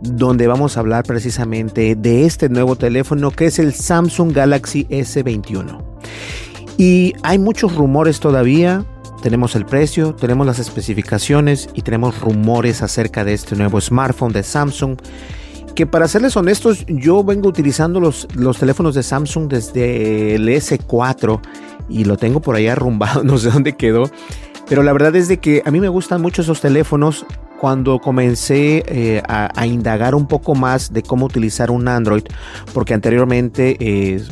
donde vamos a hablar precisamente de este nuevo teléfono que es el Samsung Galaxy S21. Y hay muchos rumores todavía, tenemos el precio, tenemos las especificaciones y tenemos rumores acerca de este nuevo smartphone de Samsung. Que para serles honestos, yo vengo utilizando los, los teléfonos de Samsung desde el S4 y lo tengo por ahí arrumbado, no sé dónde quedó. Pero la verdad es de que a mí me gustan mucho esos teléfonos cuando comencé eh, a, indagar un poco más de cómo utilizar un Android, porque anteriormente eh,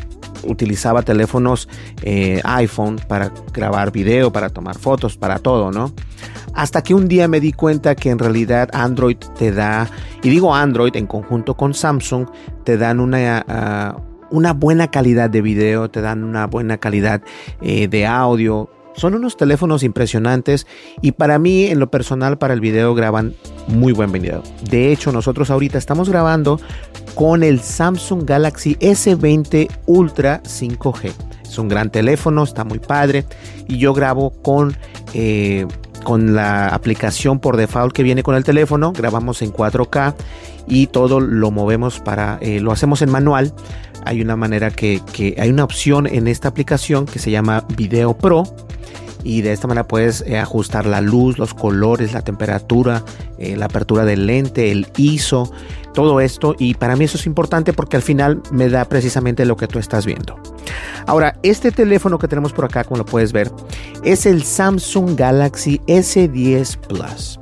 utilizaba teléfonos eh, iPhone para grabar video, para tomar fotos, para todo, ¿no? Hasta que un día me di cuenta que en realidad Android te da, y digo Android en conjunto con Samsung, te dan una... Ah, una buena calidad de video, te dan una buena calidad de audio, son unos teléfonos impresionantes y para mí en lo personal para el video graban muy buen video. De hecho nosotros ahorita estamos grabando con el Samsung Galaxy S20 Ultra 5G. Es un gran teléfono, está muy padre y yo grabo con... Eh, con la aplicación por default que viene con el teléfono, grabamos en 4K y todo lo movemos para, eh, lo hacemos en manual. Hay una manera que, que, hay una opción en esta aplicación que se llama Video Pro y de esta manera puedes eh, ajustar la luz, los colores, la temperatura, eh, la apertura del lente, el ISO, todo esto y para mí eso es importante porque al final me da precisamente lo que tú estás viendo. Ahora, este teléfono que tenemos por acá, como lo puedes ver, es el Samsung Galaxy S10 Plus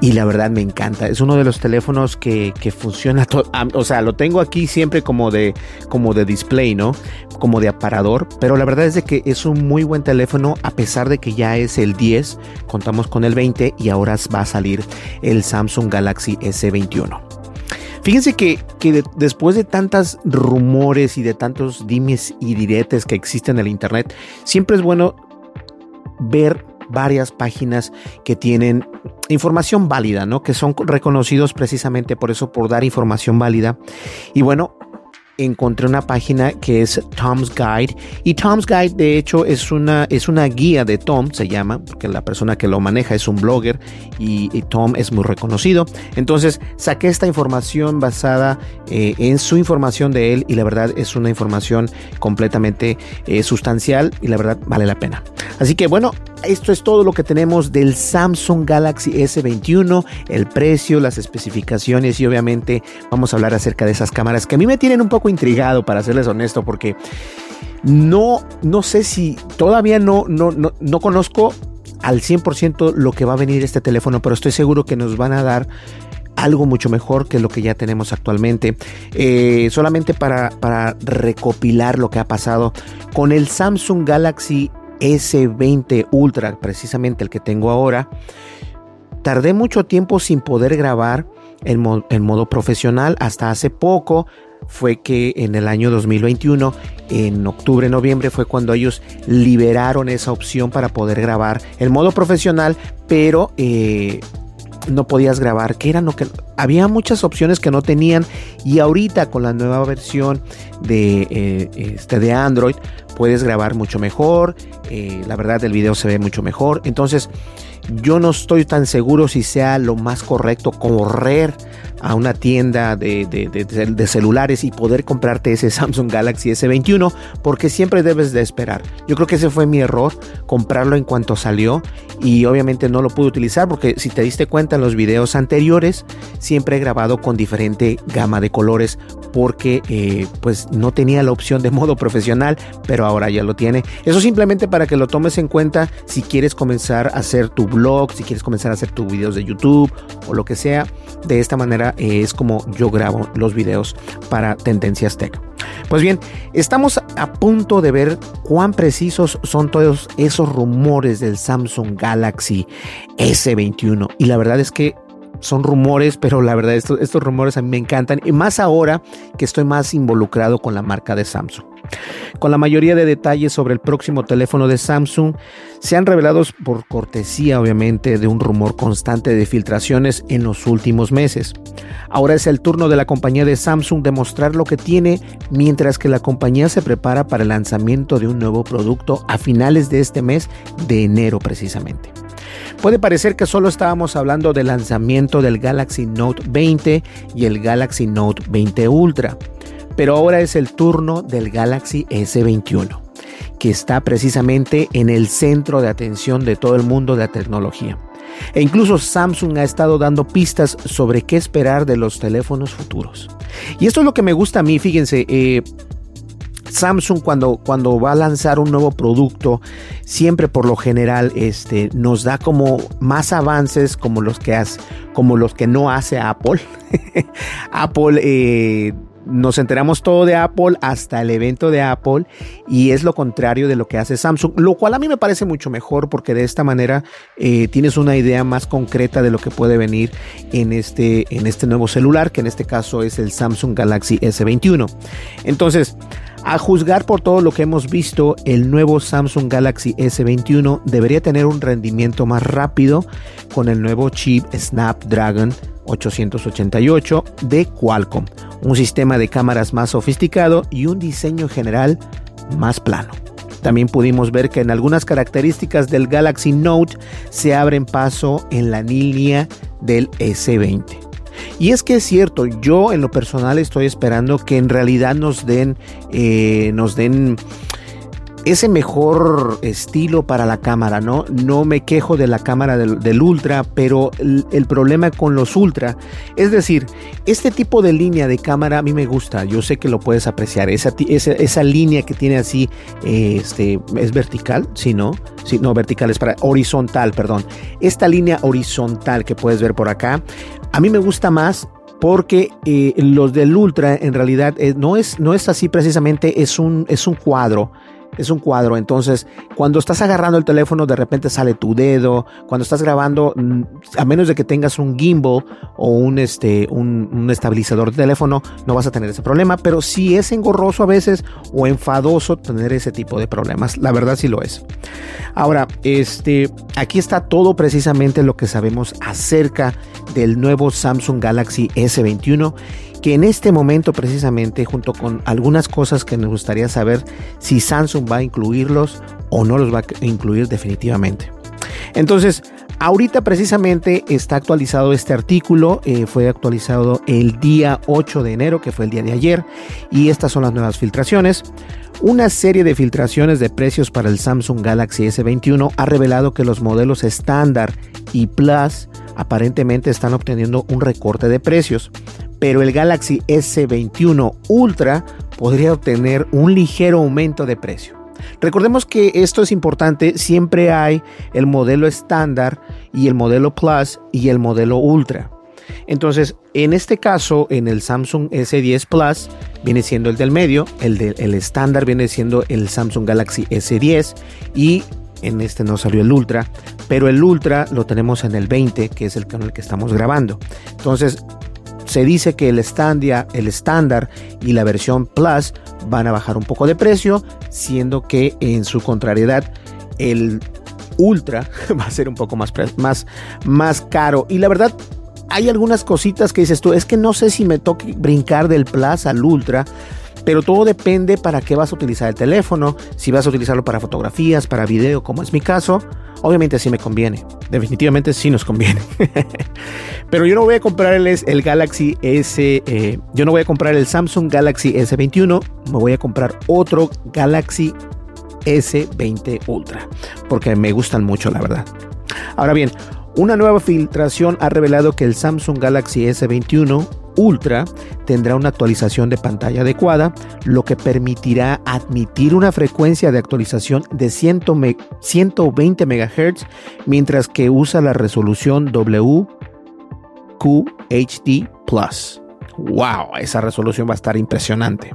y la verdad me encanta. Es uno de los teléfonos que, funciona, o sea, lo tengo aquí siempre como de, como de display, ¿no? Como de aparador, pero la verdad es de que es un muy buen teléfono a pesar de que ya es el 10, contamos con el 20 y ahora va a salir el Samsung Galaxy S21. Fíjense que, que después de tantos rumores y de tantos dimes y diretes que existen en el Internet, siempre es bueno ver varias páginas que tienen información válida, ¿no? Que son reconocidos precisamente por eso, por dar información válida. Y bueno, encontré una página que es Tom's Guide y Tom's Guide de hecho es una, es una guía de Tom, se llama, porque la persona que lo maneja es un blogger y, Tom es muy reconocido. Entonces saqué esta información basada eh, en su información de él y la verdad es una información completamente eh, sustancial y la verdad vale la pena. Así que bueno, esto es todo lo que tenemos del Samsung Galaxy S21, el precio, las especificaciones y obviamente vamos a hablar acerca de esas cámaras que a mí me tienen un poco intrigado para serles honesto porque no, no sé si todavía no, no, no, conozco al 100% lo que va a venir este teléfono, pero estoy seguro que nos van a dar algo mucho mejor que lo que ya tenemos actualmente. Eh, solamente para, para recopilar lo que ha pasado con el Samsung Galaxy S20 Ultra, precisamente el que tengo ahora, tardé mucho tiempo sin poder grabar en, modo profesional. Hasta hace poco fue que en el año 2021, en octubre, noviembre, fue cuando ellos liberaron esa opción para poder grabar en modo profesional, pero eh, no podías grabar, que eran lo que había muchas opciones que no tenían y ahorita con la nueva versión de, eh, este, de Android puedes grabar mucho mejor, eh, la verdad el video se ve mucho mejor, entonces yo no estoy tan seguro si sea lo más correcto correr a una tienda de, de, celulares y poder comprarte ese Samsung Galaxy S21 porque siempre debes de esperar. Yo creo que ese fue mi error, comprarlo en cuanto salió y obviamente no lo pude utilizar porque si te diste cuenta en los videos anteriores siempre he grabado con diferente gama de colores porque eh, pues no tenía la opción de modo profesional pero ahora ya lo tiene. Eso simplemente para que lo tomes en cuenta si quieres comenzar a hacer tu blog, si quieres comenzar a hacer tus videos de YouTube o lo que sea. De esta manera es como yo grabo los videos para Tendencias Tech. Pues bien, estamos a punto de ver cuán precisos son todos esos rumores del Samsung Galaxy S21 y la verdad es que son rumores, pero la verdad estos, rumores a mí me encantan y más ahora que estoy más involucrado con la marca de Samsung. Con la mayoría de detalles sobre el próximo teléfono de Samsung se han revelado por cortesía obviamente de un rumor constante de filtraciones en los últimos meses. Ahora es el turno de la compañía de Samsung de mostrar lo que tiene mientras que la compañía se prepara para el lanzamiento de un nuevo producto a finales de este mes de enero precisamente. Puede parecer que solo estábamos hablando del lanzamiento del Galaxy Note 20 y el Galaxy Note 20 Ultra, pero ahora es el turno del Galaxy S21, que está precisamente en el centro de atención de todo el mundo de la tecnología. E incluso Samsung ha estado dando pistas sobre qué esperar de los teléfonos futuros. Y esto es lo que me gusta a mí, fíjense, eh, Samsung cuando, cuando va a lanzar un nuevo producto, siempre por lo general este, nos da como más avances como los que, hace, como los que no hace Apple. Apple eh, nos enteramos todo de Apple hasta el evento de Apple y es lo contrario de lo que hace Samsung, lo cual a mí me parece mucho mejor porque de esta manera eh, tienes una idea más concreta de lo que puede venir en este, en este nuevo celular, que en este caso es el Samsung Galaxy S21. Entonces, a juzgar por todo lo que hemos visto, el nuevo Samsung Galaxy S21 debería tener un rendimiento más rápido con el nuevo chip Snapdragon 888 de Qualcomm, un sistema de cámaras más sofisticado y un diseño general más plano. También pudimos ver que en algunas características del Galaxy Note se abren paso en la línea del S20. Y es que es cierto, yo en lo personal estoy esperando que en realidad nos den, eh, nos den ese mejor estilo para la cámara, ¿no? No me quejo de la cámara del, Ultra, pero el, problema con los Ultra, es decir, este tipo de línea de cámara a mí me gusta, yo sé que lo puedes apreciar, esa, esa, línea que tiene así, este, es vertical, si no, si no, vertical es para horizontal, perdón, esta línea horizontal que puedes ver por acá, a mí me gusta más porque eh, los del Ultra en realidad eh, no, es, no es así precisamente, es un, es un cuadro es un cuadro. Entonces, cuando estás agarrando el teléfono, de repente sale tu dedo. Cuando estás grabando, mm, a menos de que tengas un gimbal o un, este, un, estabilizador de teléfono, no vas a tener ese problema. Pero sí es engorroso a veces o enfadoso tener ese tipo de problemas. La verdad sí lo es. Ahora, este, aquí está todo precisamente lo que sabemos acerca del nuevo Samsung Galaxy S21 que en este momento precisamente, junto con algunas cosas que nos gustaría saber si Samsung va a incluirlos o no los va a incluir definitivamente. Entonces, ahorita precisamente está actualizado este artículo, eh, fue actualizado el día 8 de enero, que fue el día de ayer, y estas son las nuevas filtraciones. Una serie de filtraciones de precios para el Samsung Galaxy S21 ha revelado que los modelos estándar y Plus aparentemente están obteniendo un recorte de precios pero el Galaxy S21 Ultra podría obtener un ligero aumento de precio. Recordemos que esto es importante, siempre hay el modelo estándar y el modelo Plus y el modelo Ultra. Entonces, en este caso, en el Samsung S10 Plus viene siendo el del medio, el del estándar viene siendo el Samsung Galaxy S10 y en este no salió el Ultra, pero el Ultra lo tenemos en el 20, que es el con el que estamos grabando. Entonces, se dice que el estándar, el estándar y la versión Plus van a bajar un poco de precio, siendo que en su contrariedad el Ultra va a ser un poco más, más, más caro. Y la verdad, hay algunas cositas que dices tú, es que no sé si me toque brincar del Plus al Ultra, Pero todo depende para qué vas a utilizar el teléfono, si vas a utilizarlo para fotografías, para video, como es mi caso, obviamente sí me conviene. Definitivamente sí nos conviene. Pero yo no voy a comprar el, Galaxy S, eh, yo no voy a comprar el Samsung Galaxy S21, me voy a comprar otro Galaxy S20 Ultra, porque me gustan mucho, la verdad. Ahora bien, una nueva filtración ha revelado que el Samsung Galaxy S21 Ultra tendrá una actualización de pantalla adecuada, lo que permitirá admitir una frecuencia de actualización de 120 MHz, mientras que usa la resolución WQHD Plus. ¡Wow! Esa resolución va a estar impresionante.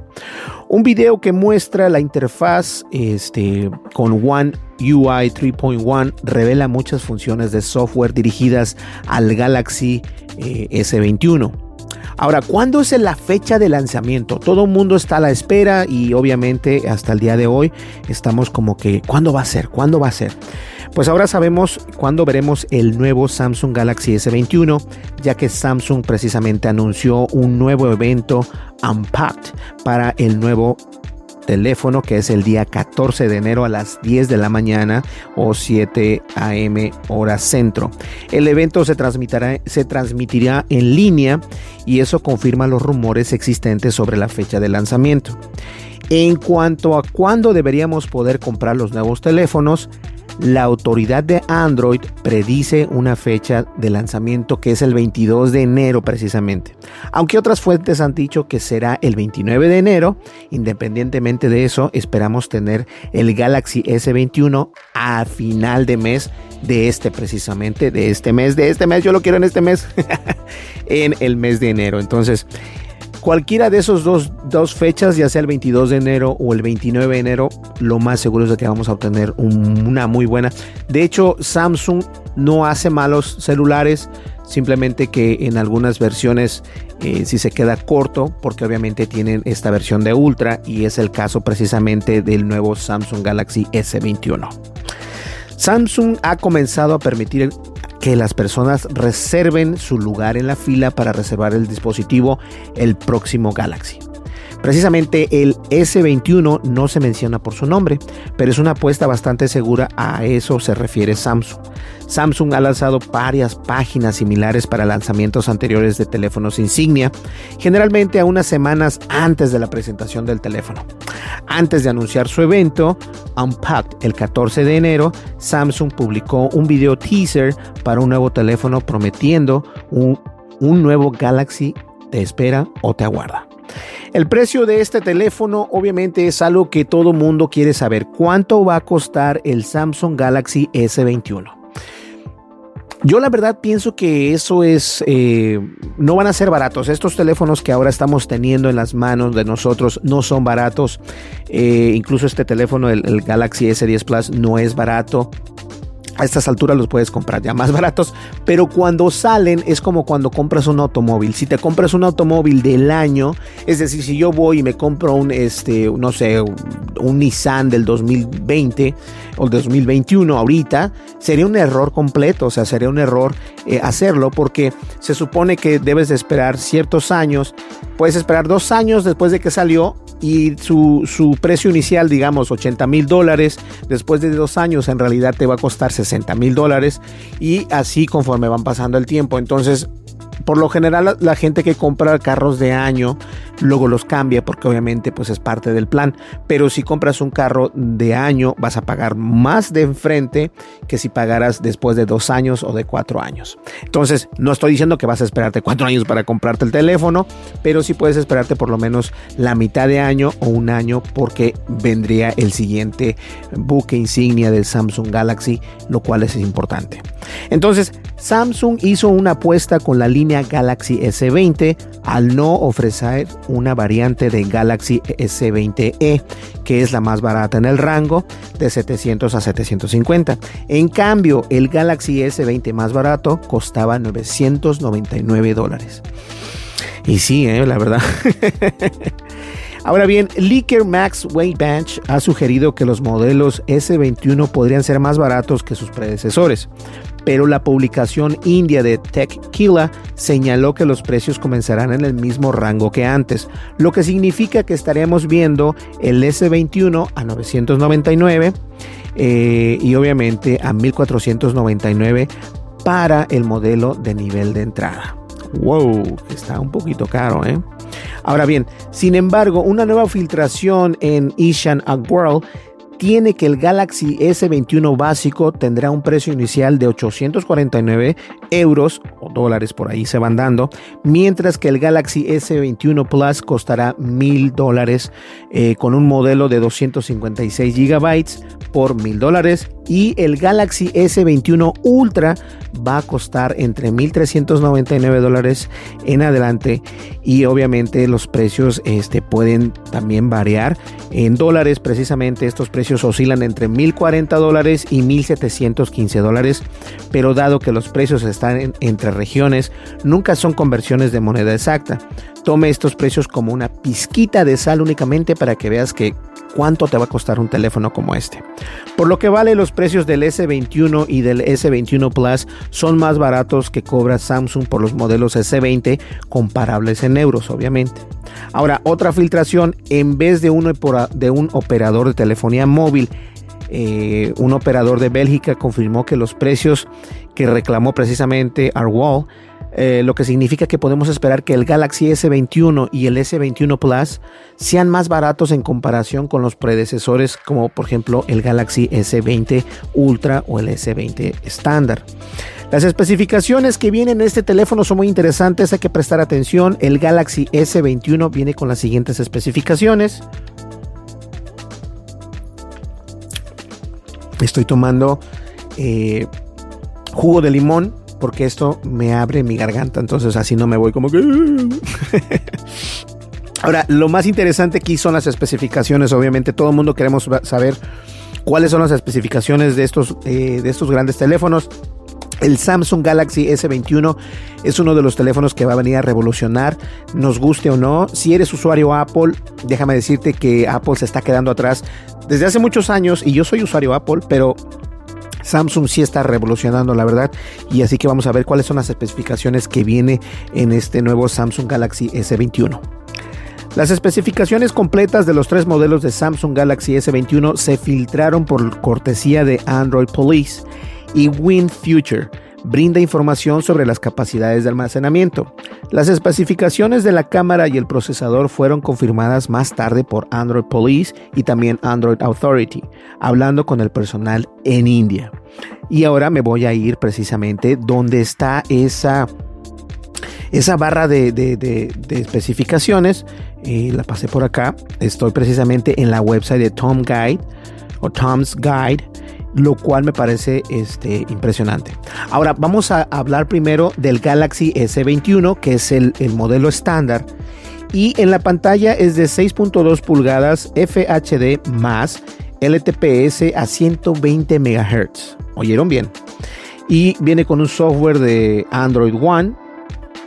Un video que muestra la interfaz este, con One UI 3.1 revela muchas funciones de software dirigidas al Galaxy eh, S21. Ahora, ¿cuándo es la fecha de lanzamiento? Todo el mundo está a la espera y obviamente hasta el día de hoy estamos como que, ¿cuándo va a ser? ¿Cuándo va a ser? Pues ahora sabemos cuándo veremos el nuevo Samsung Galaxy S21, ya que Samsung precisamente anunció un nuevo evento Unpacked para el nuevo teléfono que es el día 14 de enero a las 10 de la mañana o 7 am hora centro. El evento se transmitirá, se transmitirá en línea y eso confirma los rumores existentes sobre la fecha de lanzamiento. En cuanto a cuándo deberíamos poder comprar los nuevos teléfonos, la autoridad de Android predice una fecha de lanzamiento que es el 22 de enero precisamente. Aunque otras fuentes han dicho que será el 29 de enero, independientemente de eso, esperamos tener el Galaxy S21 a final de mes de este precisamente, de este mes, de este mes, yo lo quiero en este mes, en el mes de enero. Entonces, cualquiera de esos dos, fechas, ya sea el 22 de enero o el 29 de enero, lo más seguro es que vamos a obtener una muy buena. De hecho, Samsung no hace malos celulares, simplemente que en algunas versiones eh, si se queda corto, porque obviamente tienen esta versión de Ultra y es el caso precisamente del nuevo Samsung Galaxy S21. Samsung ha comenzado a permitir que las personas reserven su lugar en la fila para reservar el dispositivo el próximo Galaxy. Precisamente el S21 no se menciona por su nombre, pero es una apuesta bastante segura, a eso se refiere Samsung. Samsung ha lanzado varias páginas similares para lanzamientos anteriores de teléfonos insignia, generalmente a unas semanas antes de la presentación del teléfono. Antes de anunciar su evento, Unpacked el 14 de enero, Samsung publicó un video teaser para un nuevo teléfono prometiendo un, un nuevo Galaxy te espera o te aguarda. El precio de este teléfono obviamente es algo que todo mundo quiere saber. ¿Cuánto va a costar el Samsung Galaxy S21? Yo la verdad pienso que eso es, eh, no van a ser baratos. Estos teléfonos que ahora estamos teniendo en las manos de nosotros no son baratos. Eh, incluso este teléfono, el, el Galaxy S10 Plus, no es barato a estas alturas los puedes comprar ya más baratos, pero cuando salen es como cuando compras un automóvil. Si te compras un automóvil del año, es decir, si yo voy y me compro un, este, no sé, un Nissan del 2020 o 2021 ahorita, sería un error completo, o sea, sería un error eh, hacerlo porque se supone que debes de esperar ciertos años, puedes esperar dos años después de que salió y su, precio inicial, digamos, 80 mil dólares, después de dos años en realidad te va a costar 60 mil dólares y así conforme van pasando el tiempo. Entonces, por lo general la, gente que compra carros de año luego los cambia porque obviamente pues es parte del plan. Pero si compras un carro de año vas a pagar más de enfrente que si pagaras después de dos años o de cuatro años. Entonces no estoy diciendo que vas a esperarte cuatro años para comprarte el teléfono, pero sí puedes esperarte por lo menos la mitad de año o un año porque vendría el siguiente buque insignia del Samsung Galaxy, lo cual es importante. Entonces Samsung hizo una apuesta con la línea Galaxy S20 al no ofrecer una variante de Galaxy S20e, que es la más barata en el rango de 700 a 750. En cambio, el Galaxy S20 más barato costaba 999 dólares. Y sí, eh, la verdad. Ahora bien, Leaker Max Bench ha sugerido que los modelos S21 podrían ser más baratos que sus predecesores, pero la publicación india de TechKilla señaló que los precios comenzarán en el mismo rango que antes, lo que significa que estaremos viendo el S21 a 999 eh, y obviamente a 1499 para el modelo de nivel de entrada. Wow, está un poquito caro, ¿eh? Ahora bien, sin embargo, una nueva filtración en Ishan World tiene que el Galaxy S21 básico tendrá un precio inicial de 849 euros o dólares por ahí se van dando, mientras que el Galaxy S21 Plus costará mil dólares eh, con un modelo de 256 gigabytes por mil dólares y el Galaxy S21 Ultra va a costar entre 1.399 dólares en adelante y obviamente los precios este, pueden también variar en dólares precisamente estos precios oscilan entre 1.040 dólares y 1.715 dólares pero dado que los precios están entre regiones nunca son conversiones de moneda exacta tome estos precios como una pizquita de sal únicamente para que veas que cuánto te va a costar un teléfono como este. Por lo que vale los precios del S21 y del S21 Plus son más baratos que cobra Samsung por los modelos S20 comparables en euros obviamente. Ahora otra filtración en vez de un, de un operador de telefonía móvil eh, un operador de Bélgica confirmó que los precios que reclamó precisamente Arwall eh, lo que significa que podemos esperar que el Galaxy S21 y el S21 Plus sean más baratos en comparación con los predecesores como por ejemplo el Galaxy S20 Ultra o el S20 estándar. Las especificaciones que vienen en este teléfono son muy interesantes, hay que prestar atención. El Galaxy S21 viene con las siguientes especificaciones. Estoy tomando eh, jugo de limón porque esto me abre mi garganta, entonces así no me voy como que... Ahora, lo más interesante aquí son las especificaciones, obviamente todo el mundo queremos saber cuáles son las especificaciones de estos, eh, de estos grandes teléfonos. El Samsung Galaxy S21 es uno de los teléfonos que va a venir a revolucionar, nos guste o no. Si eres usuario Apple, déjame decirte que Apple se está quedando atrás desde hace muchos años y yo soy usuario Apple, pero Samsung sí está revolucionando, la verdad. Y así que vamos a ver cuáles son las especificaciones que viene en este nuevo Samsung Galaxy S21. Las especificaciones completas de los tres modelos de Samsung Galaxy S21 se filtraron por cortesía de Android Police y WinFuture brinda información sobre las capacidades de almacenamiento. Las especificaciones de la cámara y el procesador fueron confirmadas más tarde por Android Police y también Android Authority, hablando con el personal en India. Y ahora me voy a ir precisamente donde está esa, esa barra de, especificaciones. y la pasé por acá. Estoy precisamente en la website de Tom Guide o Tom's Guide lo cual me parece este, impresionante. Ahora vamos a hablar primero del Galaxy S21, que es el, modelo estándar. Y en la pantalla es de 6.2 pulgadas FHD más LTPS a 120 MHz. ¿Oyeron bien? Y viene con un software de Android One,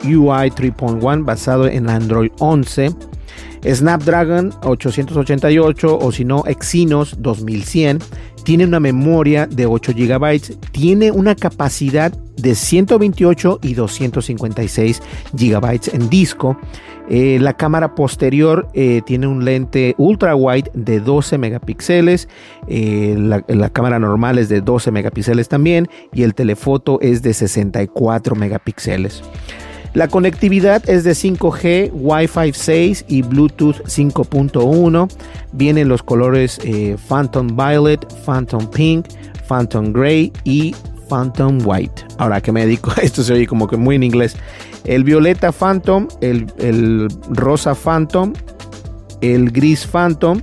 UI 3.1 basado en Android 11. Snapdragon 888 o si no Exynos 2100 tiene una memoria de 8 GB, tiene una capacidad de 128 y 256 GB en disco. Eh, la cámara posterior eh, tiene un lente ultra wide de 12 megapíxeles, eh, la, la, cámara normal es de 12 megapíxeles también y el telefoto es de 64 megapíxeles. La conectividad es de 5G, Wi-Fi 6 y Bluetooth 5.1. Vienen los colores eh, Phantom Violet, Phantom Pink, Phantom Gray y Phantom White. Ahora que me dedico esto se oye como que muy en inglés. El violeta Phantom, el, el rosa Phantom, el gris Phantom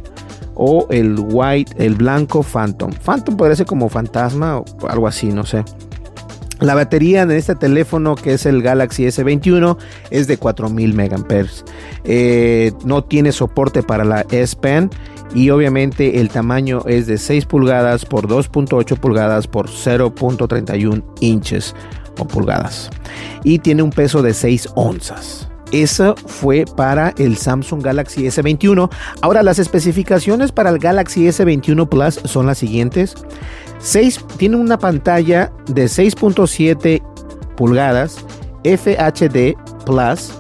o el white, el blanco Phantom. Phantom podría ser como fantasma o algo así, no sé. La batería de este teléfono, que es el Galaxy S21, es de 4000 mAh. Eh, no tiene soporte para la S Pen y obviamente el tamaño es de 6 pulgadas por 2.8 pulgadas por 0.31 inches o pulgadas. Y tiene un peso de 6 onzas. Eso fue para el Samsung Galaxy S21. Ahora las especificaciones para el Galaxy S21 Plus son las siguientes. 6, tiene una pantalla de 6.7 pulgadas, FHD Plus,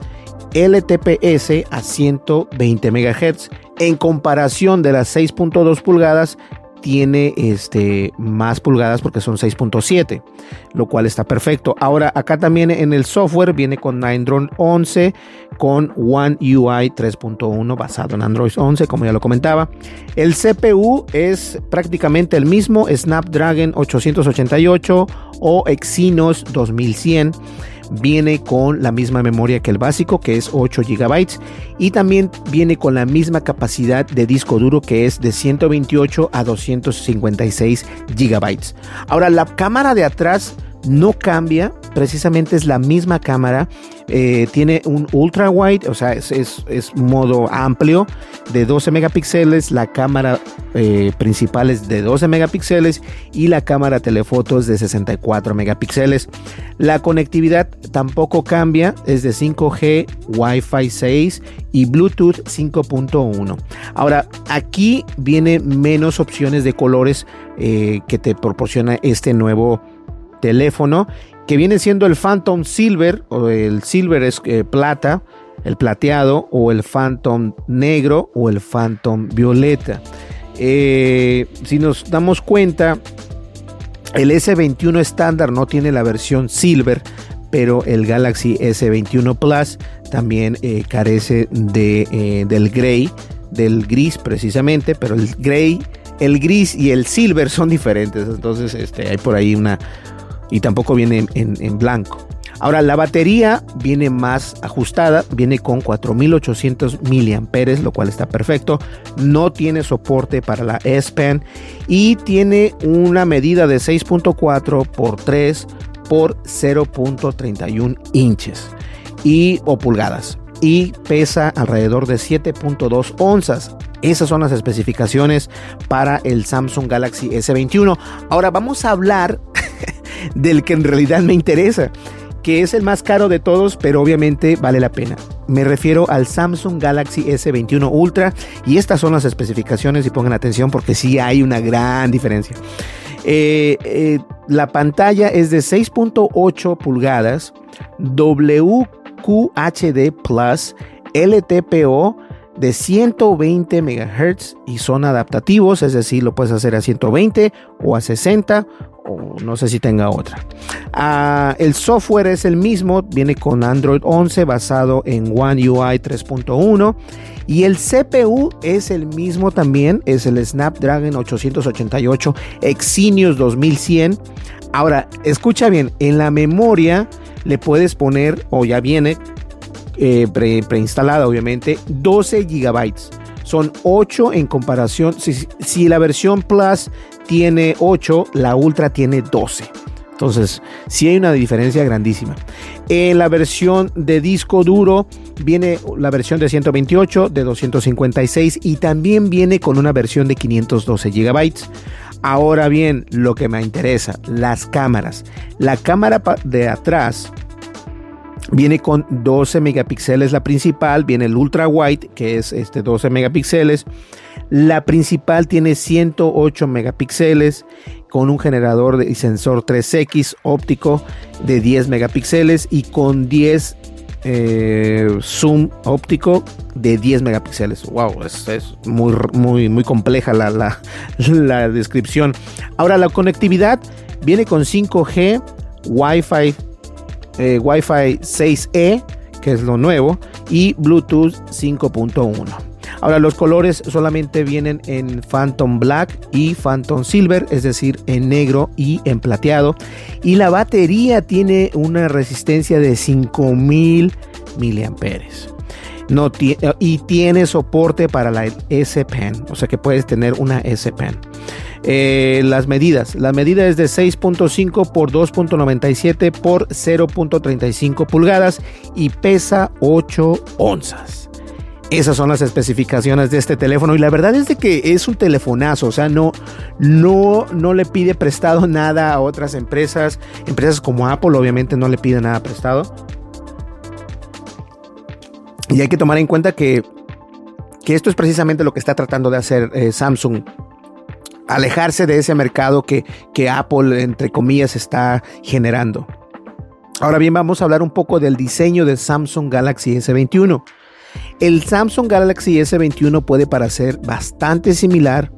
LTPS a 120 MHz en comparación de las 6.2 pulgadas tiene este, más pulgadas porque son 6.7, lo cual está perfecto. Ahora, acá también en el software viene con Drone 11, con One UI 3.1 basado en Android 11, como ya lo comentaba. El CPU es prácticamente el mismo, Snapdragon 888 o Exynos 2100 viene con la misma memoria que el básico, que es 8 GB, y también viene con la misma capacidad de disco duro, que es de 128 a 256 GB. Ahora, la cámara de atrás no cambia, precisamente es la misma cámara. Eh, tiene un ultra wide, o sea, es, modo amplio de 12 megapíxeles. La cámara eh, principal es de 12 megapíxeles y la cámara telefoto es de 64 megapíxeles. La conectividad tampoco cambia, es de 5G, Wi-Fi 6 y Bluetooth 5.1. Ahora, aquí viene menos opciones de colores eh, que te proporciona este nuevo teléfono que viene siendo el Phantom Silver o el Silver es eh, plata, el plateado o el Phantom negro o el Phantom violeta. Eh, si nos damos cuenta, el S21 estándar no tiene la versión Silver, pero el Galaxy S21 Plus también eh, carece de, del gray, del gris precisamente, pero el gray, el gris y el silver son diferentes. Entonces este, hay por ahí una, y tampoco viene en, blanco. Ahora la batería viene más ajustada, viene con 4800 mAh, lo cual está perfecto. No tiene soporte para la S Pen y tiene una medida de 6.4 por 3 por 0.31 inches y o pulgadas y pesa alrededor de 7.2 onzas. Esas son las especificaciones para el Samsung Galaxy S21. Ahora vamos a hablar del que en realidad me interesa, que es el más caro de todos, pero obviamente vale la pena. Me refiero al Samsung Galaxy S21 Ultra y estas son las especificaciones y pongan atención porque sí hay una gran diferencia. Eh, eh, la pantalla es de 6.8 pulgadas, WQHD Plus, LTPO de 120 MHz y son adaptativos, es decir, lo puedes hacer a 120 o a 60 no sé si tenga otra. Ah, el software es el mismo, viene con Android 11 basado en One UI 3.1 y el CPU es el mismo también, es el Snapdragon 888 Exynos 2100. Ahora, escucha bien, en la memoria le puedes poner, o ya viene eh, preinstalada obviamente, 12 GB. Son 8 en comparación. Si, la versión Plus tiene 8, la Ultra tiene 12. Entonces, sí hay una diferencia grandísima. En la versión de disco duro viene la versión de 128, de 256 y también viene con una versión de 512 GB. Ahora bien, lo que me interesa, las cámaras. La cámara de atrás Viene con 12 megapíxeles la principal, viene el ultra wide que es este 12 megapíxeles. La principal tiene 108 megapíxeles con un generador de sensor 3X óptico de 10 megapíxeles y con 10 eh, zoom óptico de 10 megapíxeles. Wow, es, muy, muy, muy compleja la, la, la descripción. Ahora la conectividad viene con 5G, Wi-Fi eh, Wi-Fi 6E, que es lo nuevo, y Bluetooth 5.1. Ahora los colores solamente vienen en Phantom Black y Phantom Silver, es decir, en negro y en plateado. Y la batería tiene una resistencia de 5000 miliamperes. Y tiene soporte para la S Pen, o sea que puedes tener una S Pen. Eh, las medidas. La medida es de 6.5 por 2.97 por 0.35 pulgadas y pesa 8 onzas. Esas son las especificaciones de este teléfono y la verdad es de que es un telefonazo, o sea, no, no, no le pide prestado nada a otras empresas. Empresas como Apple obviamente no le pide nada prestado. Y hay que tomar en cuenta que, que esto es precisamente lo que está tratando de hacer eh, Samsung. Alejarse de ese mercado que, que Apple, entre comillas, está generando. Ahora bien, vamos a hablar un poco del diseño del Samsung Galaxy S21. El Samsung Galaxy S21 puede parecer bastante similar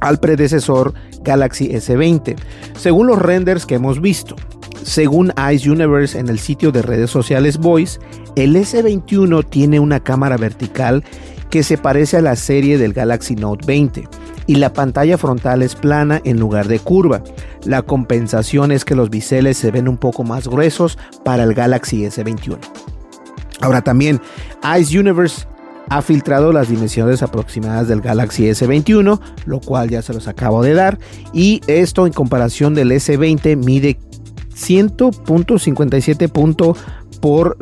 al predecesor Galaxy S20, según los renders que hemos visto. Según Ice Universe en el sitio de redes sociales Voice, el S21 tiene una cámara vertical que se parece a la serie del Galaxy Note 20 y la pantalla frontal es plana en lugar de curva. La compensación es que los biseles se ven un poco más gruesos para el Galaxy S21. Ahora también Ice Universe ha filtrado las dimensiones aproximadas del Galaxy S21, lo cual ya se los acabo de dar, y esto en comparación del S20 mide 100.57 por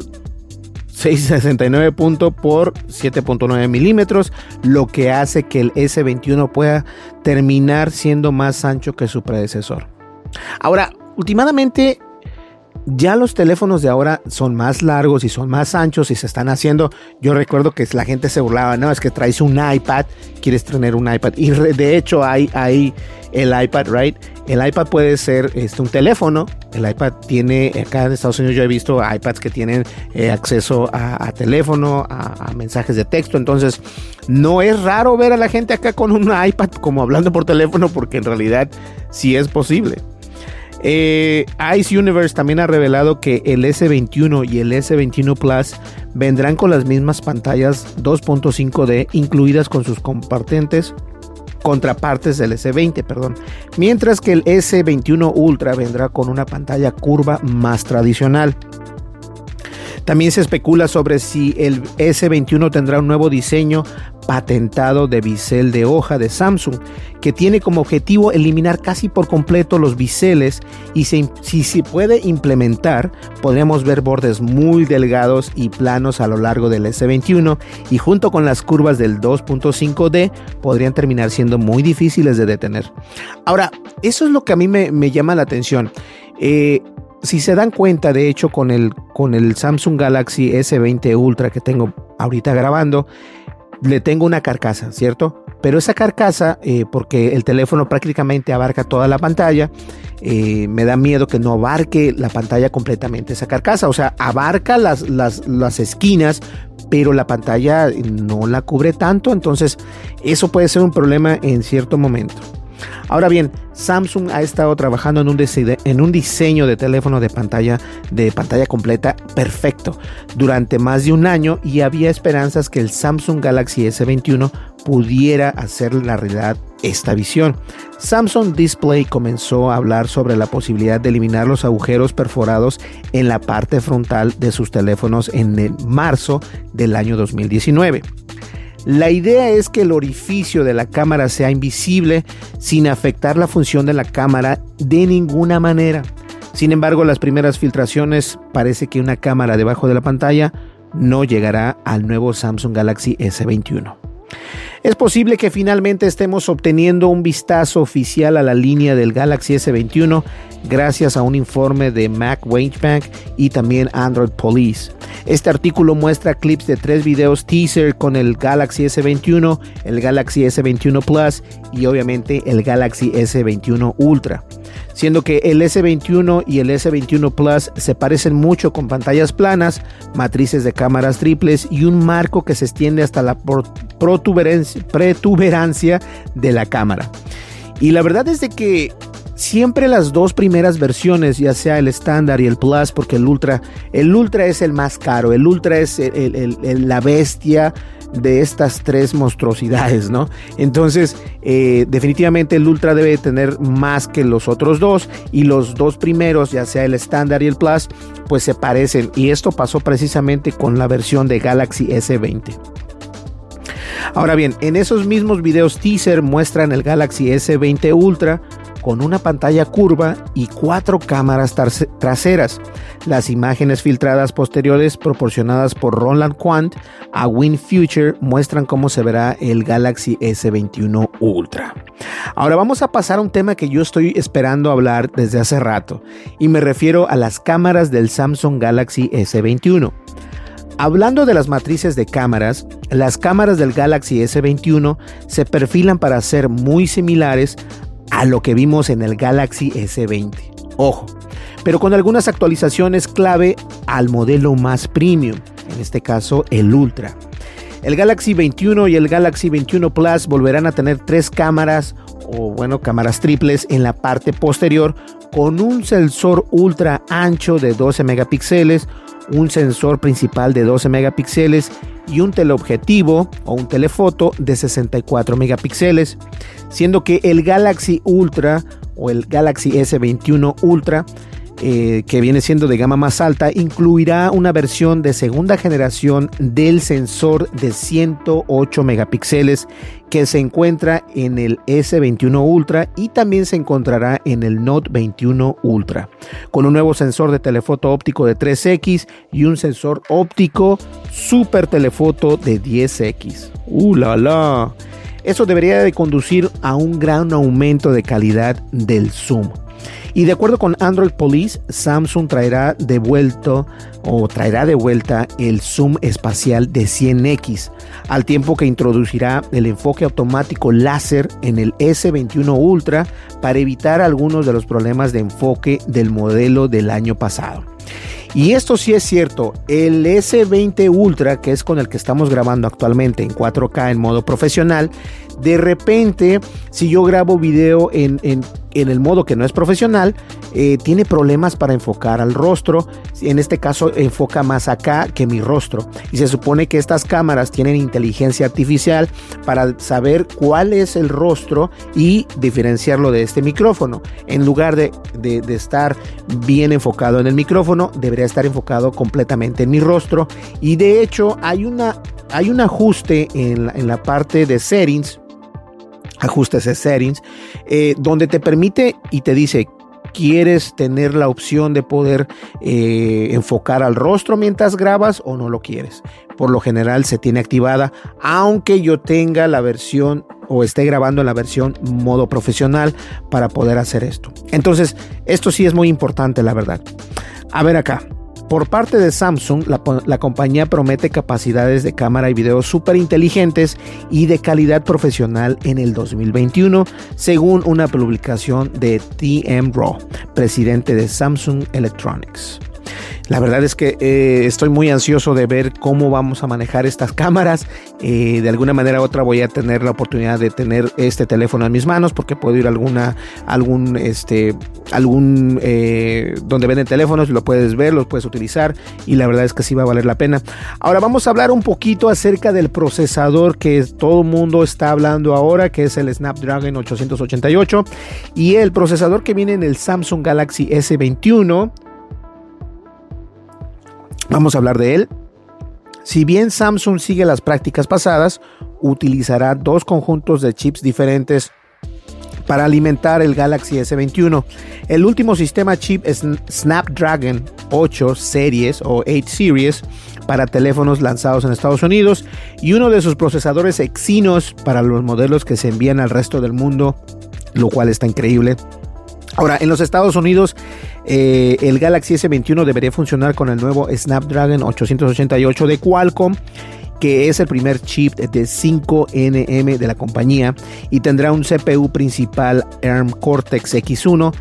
669 por 7.9 milímetros, lo que hace que el S21 pueda terminar siendo más ancho que su predecesor. Ahora, últimamente ya los teléfonos de ahora son más largos y son más anchos y se están haciendo. Yo recuerdo que la gente se burlaba, no, es que traes un iPad, quieres tener un iPad. Y de hecho hay, hay el iPad, right? El iPad puede ser este, un teléfono. El iPad tiene, acá en Estados Unidos yo he visto iPads que tienen eh, acceso a, teléfono, a, a, mensajes de texto. Entonces, no es raro ver a la gente acá con un iPad como hablando por teléfono porque en realidad sí es posible. Eh, Ice Universe también ha revelado que el S21 y el S21 Plus vendrán con las mismas pantallas 2.5D incluidas con sus compartentes contrapartes del S20, perdón. Mientras que el S21 Ultra vendrá con una pantalla curva más tradicional. También se especula sobre si el S21 tendrá un nuevo diseño patentado de bisel de hoja de Samsung, que tiene como objetivo eliminar casi por completo los biseles y si se puede implementar, podremos ver bordes muy delgados y planos a lo largo del S21 y junto con las curvas del 2.5D podrían terminar siendo muy difíciles de detener. Ahora, eso es lo que a mí me, me llama la atención. Eh, si se dan cuenta, de hecho, con el, con el Samsung Galaxy S20 Ultra que tengo ahorita grabando, le tengo una carcasa, ¿cierto? Pero esa carcasa, eh, porque el teléfono prácticamente abarca toda la pantalla, eh, me da miedo que no abarque la pantalla completamente esa carcasa. O sea, abarca las, las, las esquinas, pero la pantalla no la cubre tanto. Entonces, eso puede ser un problema en cierto momento. Ahora bien, Samsung ha estado trabajando en un, diseño de teléfono de pantalla de pantalla completa perfecto durante más de un año y había esperanzas que el Samsung Galaxy S21 pudiera hacer la realidad esta visión. Samsung Display comenzó a hablar sobre la posibilidad de eliminar los agujeros perforados en la parte frontal de sus teléfonos en marzo del año 2019. La idea es que el orificio de la cámara sea invisible sin afectar la función de la cámara de ninguna manera. Sin embargo, las primeras filtraciones parece que una cámara debajo de la pantalla no llegará al nuevo Samsung Galaxy S21. Es posible que finalmente estemos obteniendo un vistazo oficial a la línea del Galaxy S21 gracias a un informe de Mac Bank y también Android Police. Este artículo muestra clips de tres videos teaser con el Galaxy S21, el Galaxy S21 Plus y obviamente el Galaxy S21 Ultra siendo que el S21 y el S21 Plus se parecen mucho con pantallas planas, matrices de cámaras triples y un marco que se extiende hasta la protuberancia de la cámara. Y la verdad es de que siempre las dos primeras versiones, ya sea el estándar y el Plus, porque el Ultra, el Ultra es el más caro, el Ultra es la bestia de estas tres monstruosidades, ¿no? Entonces, eh, definitivamente el Ultra debe tener más que los otros dos y los dos primeros, ya sea el estándar y el Plus, pues se parecen y esto pasó precisamente con la versión de Galaxy S20. Ahora bien, en esos mismos videos teaser muestran el Galaxy S20 Ultra con una pantalla curva y cuatro cámaras traseras. Las imágenes filtradas posteriores proporcionadas por Roland Quant a WinFuture muestran cómo se verá el Galaxy S21 Ultra. Ahora vamos a pasar a un tema que yo estoy esperando hablar desde hace rato y me refiero a las cámaras del Samsung Galaxy S21. Hablando de las matrices de cámaras, las cámaras del Galaxy S21 se perfilan para ser muy similares a lo que vimos en el Galaxy S20. Ojo, pero con algunas actualizaciones clave al modelo más premium, en este caso el Ultra. El Galaxy 21 y el Galaxy 21 Plus volverán a tener tres cámaras o bueno, cámaras triples en la parte posterior con un sensor ultra ancho de 12 megapíxeles, un sensor principal de 12 megapíxeles y un teleobjetivo o un telefoto de 64 megapíxeles, siendo que el Galaxy Ultra o el Galaxy S21 Ultra eh, que viene siendo de gama más alta, incluirá una versión de segunda generación del sensor de 108 megapíxeles que se encuentra en el S21 Ultra y también se encontrará en el Note 21 Ultra, con un nuevo sensor de telefoto óptico de 3X y un sensor óptico super telefoto de 10X. ¡Uh, la, la! Eso debería de conducir a un gran aumento de calidad del zoom. Y de acuerdo con Android Police, Samsung traerá de vuelta o traerá de vuelta el zoom espacial de 100x, al tiempo que introducirá el enfoque automático láser en el S21 Ultra para evitar algunos de los problemas de enfoque del modelo del año pasado. Y esto sí es cierto, el S20 Ultra, que es con el que estamos grabando actualmente en 4K en modo profesional, de repente, si yo grabo video en, en, el modo que no es profesional, eh, tiene problemas para enfocar al rostro. En este caso, enfoca más acá que mi rostro. Y se supone que estas cámaras tienen inteligencia artificial para saber cuál es el rostro y diferenciarlo de este micrófono. En lugar de, de, estar bien enfocado en el micrófono, debería estar enfocado completamente en mi rostro. Y de hecho, hay una hay un ajuste en la, parte de settings ajustes de settings, eh, donde te permite y te dice, ¿quieres tener la opción de poder eh, enfocar al rostro mientras grabas o no lo quieres? Por lo general se tiene activada, aunque yo tenga la versión o esté grabando en la versión modo profesional para poder hacer esto. Entonces, esto sí es muy importante, la verdad. A ver acá. Por parte de Samsung, la, compañía promete capacidades de cámara y video súper inteligentes y de calidad profesional en el 2021, según una publicación de TM Raw, presidente de Samsung Electronics. La verdad es que eh, estoy muy ansioso de ver cómo vamos a manejar estas cámaras. Eh, de alguna manera u otra voy a tener la oportunidad de tener este teléfono en mis manos porque puedo ir a alguna, algún, este, algún, eh, donde venden teléfonos, lo puedes ver, los puedes utilizar y la verdad es que sí va a valer la pena. Ahora vamos a hablar un poquito acerca del procesador que todo el mundo está hablando ahora, que es el Snapdragon 888 y el procesador que viene en el Samsung Galaxy S21 Vamos a hablar de él. Si bien Samsung sigue las prácticas pasadas, utilizará dos conjuntos de chips diferentes para alimentar el Galaxy S21. El último sistema chip es Snapdragon 8 Series o 8 Series para teléfonos lanzados en Estados Unidos y uno de sus procesadores Exynos para los modelos que se envían al resto del mundo, lo cual está increíble. Ahora, en los Estados Unidos, eh, el Galaxy S21 debería funcionar con el nuevo Snapdragon 888 de Qualcomm que es el primer chip de 5nm de la compañía y tendrá un CPU principal ARM Cortex X1,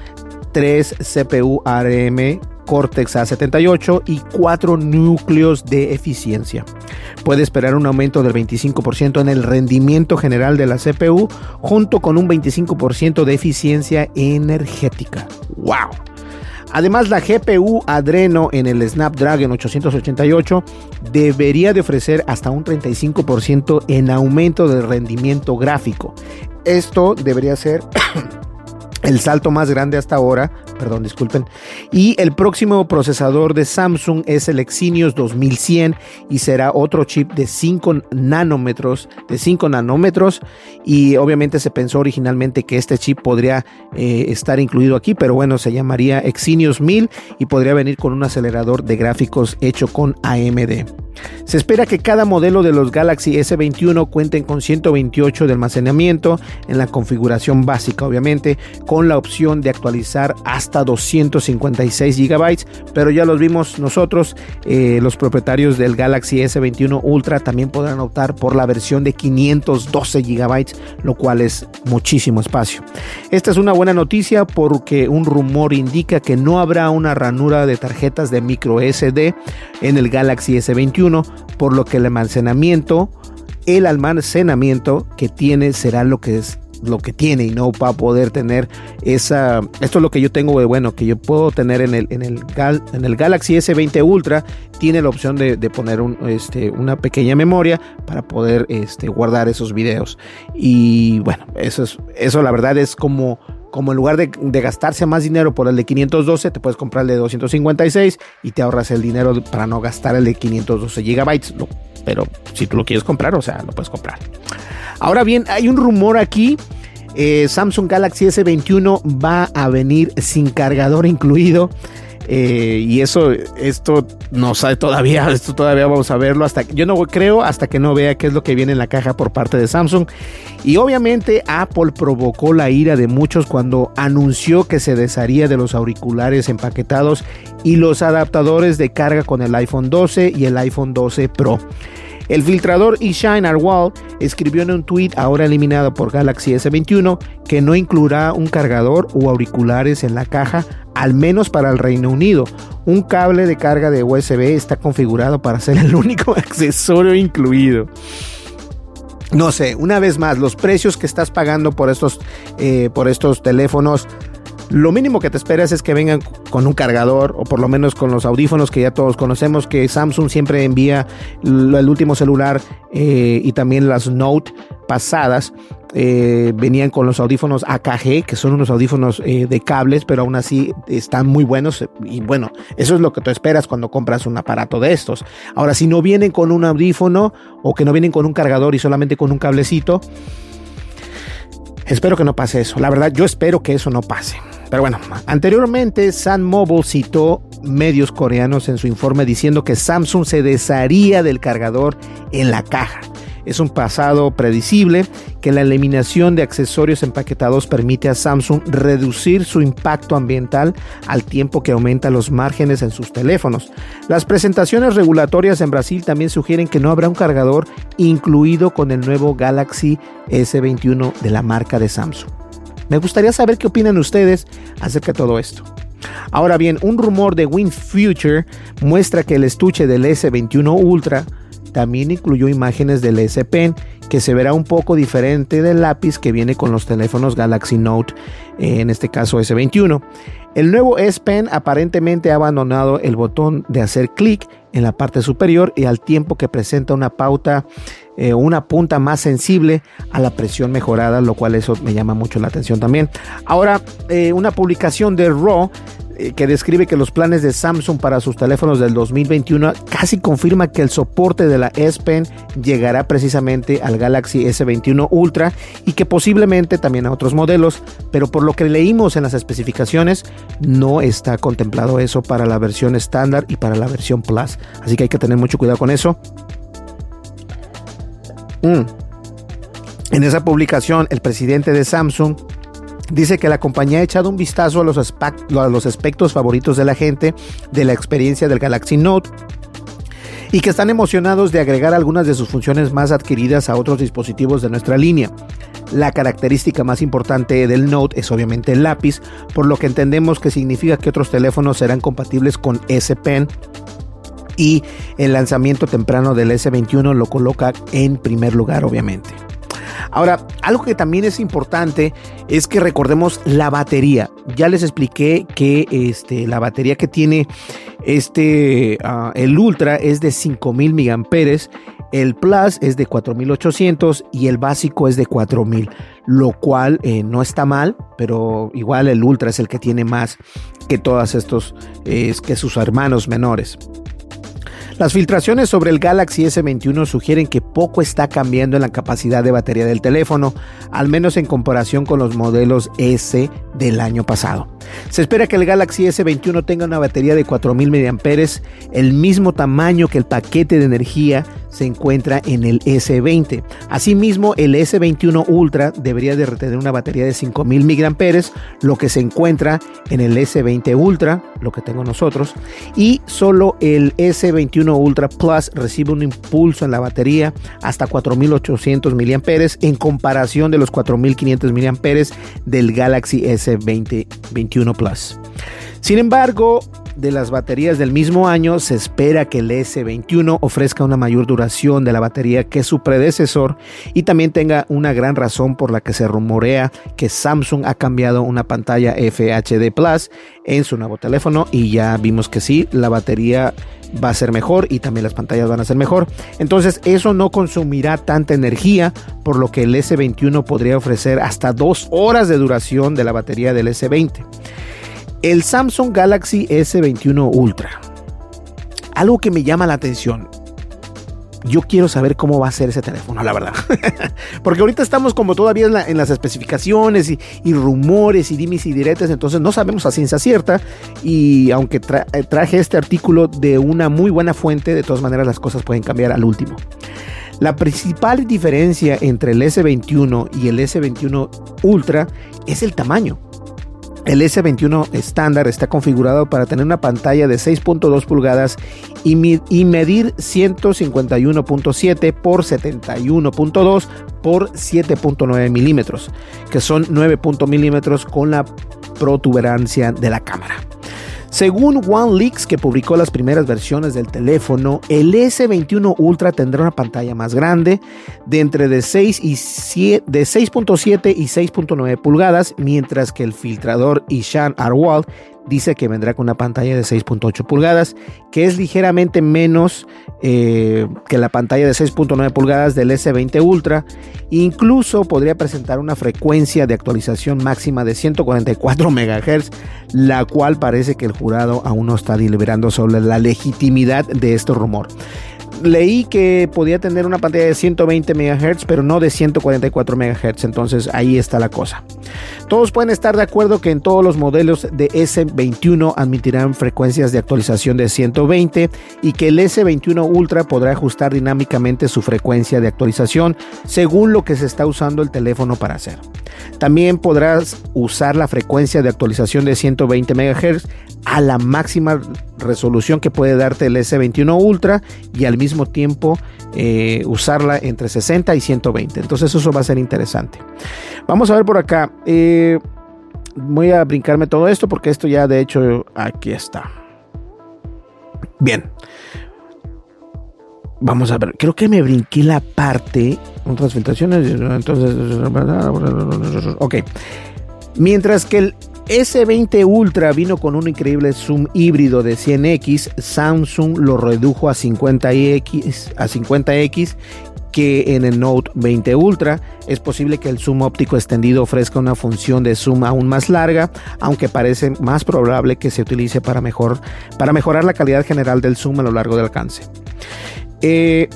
3 CPU ARM Cortex A78 y 4 núcleos de eficiencia. Puede esperar un aumento del 25% en el rendimiento general de la CPU junto con un 25% de eficiencia energética. ¡Wow! Además, la GPU Adreno en el Snapdragon 888 debería de ofrecer hasta un 35% en aumento de rendimiento gráfico. Esto debería ser el salto más grande hasta ahora, perdón, disculpen. Y el próximo procesador de Samsung es el Exynos 2100 y será otro chip de 5 nanómetros, de 5 nanómetros y obviamente se pensó originalmente que este chip podría eh, estar incluido aquí, pero bueno, se llamaría Exynos 1000 y podría venir con un acelerador de gráficos hecho con AMD. Se espera que cada modelo de los Galaxy S21 cuenten con 128 de almacenamiento en la configuración básica, obviamente, la opción de actualizar hasta 256 GB, pero ya los vimos nosotros, eh, los propietarios del Galaxy S21 Ultra también podrán optar por la versión de 512 GB, lo cual es muchísimo espacio. Esta es una buena noticia porque un rumor indica que no habrá una ranura de tarjetas de micro SD en el Galaxy S21, por lo que el almacenamiento, el almacenamiento que tiene será lo que es lo que tiene y no va a poder tener esa esto es lo que yo tengo de bueno que yo puedo tener en el en el, en el Galaxy S20 Ultra tiene la opción de, poner un, este, una pequeña memoria para poder este, guardar esos videos y bueno eso es eso la verdad es como como en lugar de, gastarse más dinero por el de 512, te puedes comprar el de 256 y te ahorras el dinero para no gastar el de 512 gigabytes. Pero si tú lo quieres comprar, o sea, lo puedes comprar. Ahora bien, hay un rumor aquí. Eh, Samsung Galaxy S21 va a venir sin cargador incluido. Eh, y eso, esto no sabe todavía, esto todavía vamos a verlo hasta yo no creo hasta que no vea qué es lo que viene en la caja por parte de Samsung. Y obviamente Apple provocó la ira de muchos cuando anunció que se desharía de los auriculares empaquetados y los adaptadores de carga con el iPhone 12 y el iPhone 12 Pro. El filtrador eShine Arwal escribió en un tweet ahora eliminado por Galaxy S21 que no incluirá un cargador o auriculares en la caja, al menos para el Reino Unido. Un cable de carga de USB está configurado para ser el único accesorio incluido. No sé, una vez más, los precios que estás pagando por estos, eh, por estos teléfonos lo mínimo que te esperas es que vengan con un cargador o por lo menos con los audífonos que ya todos conocemos, que Samsung siempre envía el último celular eh, y también las Note pasadas. Eh, venían con los audífonos AKG, que son unos audífonos eh, de cables, pero aún así están muy buenos. Y bueno, eso es lo que tú esperas cuando compras un aparato de estos. Ahora, si no vienen con un audífono o que no vienen con un cargador y solamente con un cablecito, espero que no pase eso. La verdad, yo espero que eso no pase. Pero bueno, anteriormente Sun Mobile citó medios coreanos en su informe diciendo que Samsung se desharía del cargador en la caja. Es un pasado predecible que la eliminación de accesorios empaquetados permite a Samsung reducir su impacto ambiental al tiempo que aumenta los márgenes en sus teléfonos. Las presentaciones regulatorias en Brasil también sugieren que no habrá un cargador incluido con el nuevo Galaxy S21 de la marca de Samsung. Me gustaría saber qué opinan ustedes acerca de todo esto. Ahora bien, un rumor de WinFuture muestra que el estuche del S21 Ultra también incluyó imágenes del S Pen, que se verá un poco diferente del lápiz que viene con los teléfonos Galaxy Note, eh, en este caso S21. El nuevo S Pen aparentemente ha abandonado el botón de hacer clic en la parte superior y al tiempo que presenta una pauta eh, una punta más sensible a la presión mejorada, lo cual eso me llama mucho la atención también. Ahora, eh, una publicación de Raw que describe que los planes de Samsung para sus teléfonos del 2021 casi confirma que el soporte de la S Pen llegará precisamente al Galaxy S21 Ultra y que posiblemente también a otros modelos, pero por lo que leímos en las especificaciones no está contemplado eso para la versión estándar y para la versión Plus, así que hay que tener mucho cuidado con eso. Mm. En esa publicación, el presidente de Samsung dice que la compañía ha echado un vistazo a los, aspectos favoritos de la gente de la experiencia del Galaxy Note y que están emocionados de agregar algunas de sus funciones más adquiridas a otros dispositivos de nuestra línea. La característica más importante del Note es obviamente el lápiz, por lo que entendemos que significa que otros teléfonos serán compatibles con S Pen y el lanzamiento temprano del S21 lo coloca en primer lugar, obviamente. Ahora, algo que también es importante es que recordemos la batería. Ya les expliqué que este, la batería que tiene este, ah, el Ultra es de 5000 mAh, el Plus es de 4800 y el básico es de 4000, lo cual eh, no está mal, pero igual el Ultra es el que tiene más que todos estos, que sus hermanos menores. Las filtraciones sobre el Galaxy S21 sugieren que poco está cambiando en la capacidad de batería del teléfono, al menos en comparación con los modelos S del año pasado. Se espera que el Galaxy S21 tenga una batería de 4000 mAh, el mismo tamaño que el paquete de energía se encuentra en el S20. Asimismo, el S21 Ultra debería de retener una batería de 5000 mAh, lo que se encuentra en el S20 Ultra, lo que tengo nosotros, y solo el S21 Ultra Plus recibe un impulso en la batería hasta 4800 mAh en comparación de los 4500 mAh del Galaxy S20 21 Plus. Sin embargo, de las baterías del mismo año, se espera que el S21 ofrezca una mayor duración de la batería que su predecesor y también tenga una gran razón por la que se rumorea que Samsung ha cambiado una pantalla FHD Plus en su nuevo teléfono y ya vimos que sí, la batería va a ser mejor y también las pantallas van a ser mejor. Entonces eso no consumirá tanta energía, por lo que el S21 podría ofrecer hasta dos horas de duración de la batería del S20 el Samsung Galaxy S21 Ultra. Algo que me llama la atención. Yo quiero saber cómo va a ser ese teléfono, la verdad. Porque ahorita estamos como todavía en, las especificaciones y, rumores y dimes y diretes, entonces no sabemos a ciencia cierta. Y aunque eh, traje este artículo de una muy buena fuente, de todas maneras las cosas pueden cambiar al último. La principal diferencia entre el S21 y el S21 Ultra es el tamaño. El S21 estándar está configurado para tener una pantalla de 6.2 pulgadas y, medir 151.7 por 71.2 por 7.9 milímetros, que son 9 milímetros con la protuberancia de la cámara. Según OneLeaks, que publicó las primeras versiones del teléfono, el S21 Ultra tendrá una pantalla más grande de entre de 6 y de 6.7 y 6.9 pulgadas, mientras que el filtrador Ishan Arwal dice que vendrá con una pantalla de 6.8 pulgadas, que es ligeramente menos eh, que la pantalla de 6.9 pulgadas del S20 Ultra. Incluso podría presentar una frecuencia de actualización máxima de 144 MHz, la cual parece que el jurado aún no está deliberando sobre la legitimidad de este rumor leí que podía tener una pantalla de 120 MHz, pero no de 144 MHz. Entonces ahí está la cosa. Todos pueden estar de acuerdo que en todos los modelos de S21 admitirán frecuencias de actualización de 120 y que el S21 Ultra podrá ajustar dinámicamente su frecuencia de actualización según lo que se está usando el teléfono para hacer. También podrás usar la frecuencia de actualización de 120 MHz a la máxima resolución que puede darte el S21 Ultra y al mismo tiempo eh, usarla entre 60 y 120. Entonces eso va a ser interesante. Vamos a ver por acá. Eh, voy a brincarme todo esto porque esto ya de hecho aquí está. Bien. Vamos a ver, creo que me brinqué la parte. Otras filtraciones. Entonces. Ok. Mientras que el S20 Ultra vino con un increíble zoom híbrido de 100x, Samsung lo redujo a 50x, a 50x que en el Note 20 Ultra. Es posible que el zoom óptico extendido ofrezca una función de zoom aún más larga, aunque parece más probable que se utilice para, mejor, para mejorar la calidad general del zoom a lo largo del alcance. Eh,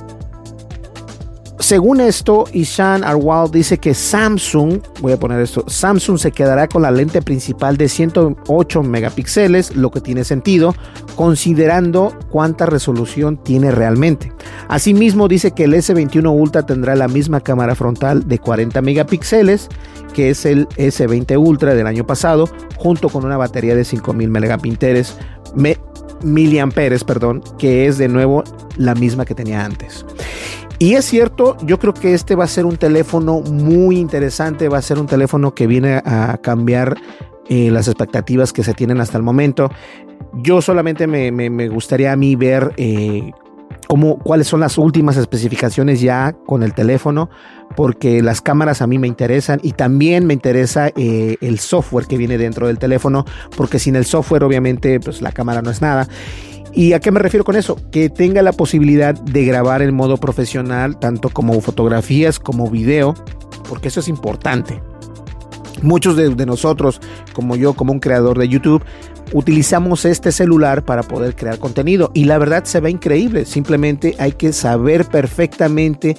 según esto, Ishan Arwal dice que Samsung, voy a poner esto, Samsung se quedará con la lente principal de 108 megapíxeles, lo que tiene sentido, considerando cuánta resolución tiene realmente. Asimismo, dice que el S21 Ultra tendrá la misma cámara frontal de 40 megapíxeles, que es el S20 Ultra del año pasado, junto con una batería de 5000 megapíxeles, miliamperes, perdón, que es de nuevo la misma que tenía antes. Y es cierto, yo creo que este va a ser un teléfono muy interesante, va a ser un teléfono que viene a cambiar eh, las expectativas que se tienen hasta el momento. Yo solamente me, gustaría a mí ver eh, cómo, cuáles son las últimas especificaciones ya con el teléfono, porque las cámaras a mí me interesan y también me interesa eh, el software que viene dentro del teléfono, porque sin el software obviamente pues la cámara no es nada. ¿Y a qué me refiero con eso? Que tenga la posibilidad de grabar en modo profesional, tanto como fotografías como video, porque eso es importante. Muchos de, nosotros, como yo, como un creador de YouTube, utilizamos este celular para poder crear contenido y la verdad se ve increíble. Simplemente hay que saber perfectamente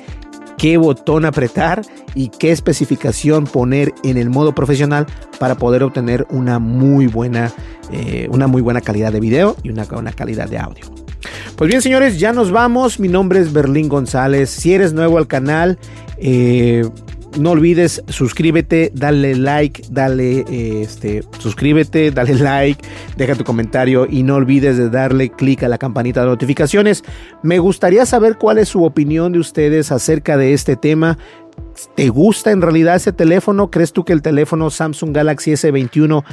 qué botón apretar y qué especificación poner en el modo profesional para poder obtener una muy buena, eh, una muy buena calidad de video y una buena calidad de audio. Pues bien, señores, ya nos vamos. Mi nombre es Berlín González. Si eres nuevo al canal, eh, no olvides suscríbete, dale like, dale este, suscríbete, dale like, deja tu comentario y no olvides de darle clic a la campanita de notificaciones. Me gustaría saber cuál es su opinión de ustedes acerca de este tema. ¿Te gusta en realidad ese teléfono? ¿Crees tú que el teléfono Samsung Galaxy S21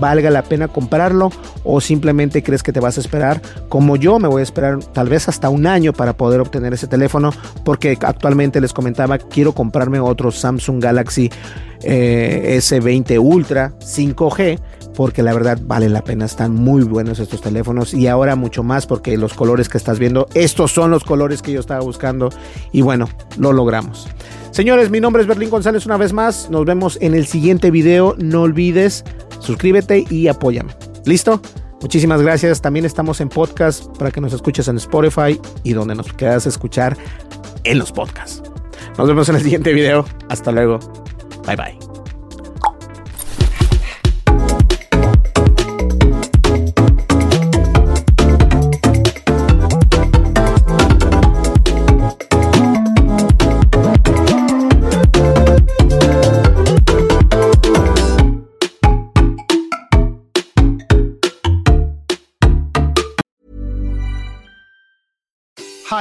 valga la pena comprarlo? ¿O simplemente crees que te vas a esperar? Como yo me voy a esperar tal vez hasta un año para poder obtener ese teléfono porque actualmente les comentaba quiero comprarme otro Samsung Galaxy eh, S20 Ultra 5G porque la verdad vale la pena, están muy buenos estos teléfonos y ahora mucho más porque los colores que estás viendo, estos son los colores que yo estaba buscando y bueno, lo logramos. Señores, mi nombre es Berlín González una vez más, nos vemos en el siguiente video, no olvides suscríbete y apóyame. ¿Listo? Muchísimas gracias. También estamos en podcast para que nos escuches en Spotify y donde nos quieras escuchar en los podcasts. Nos vemos en el siguiente video. Hasta luego. Bye bye.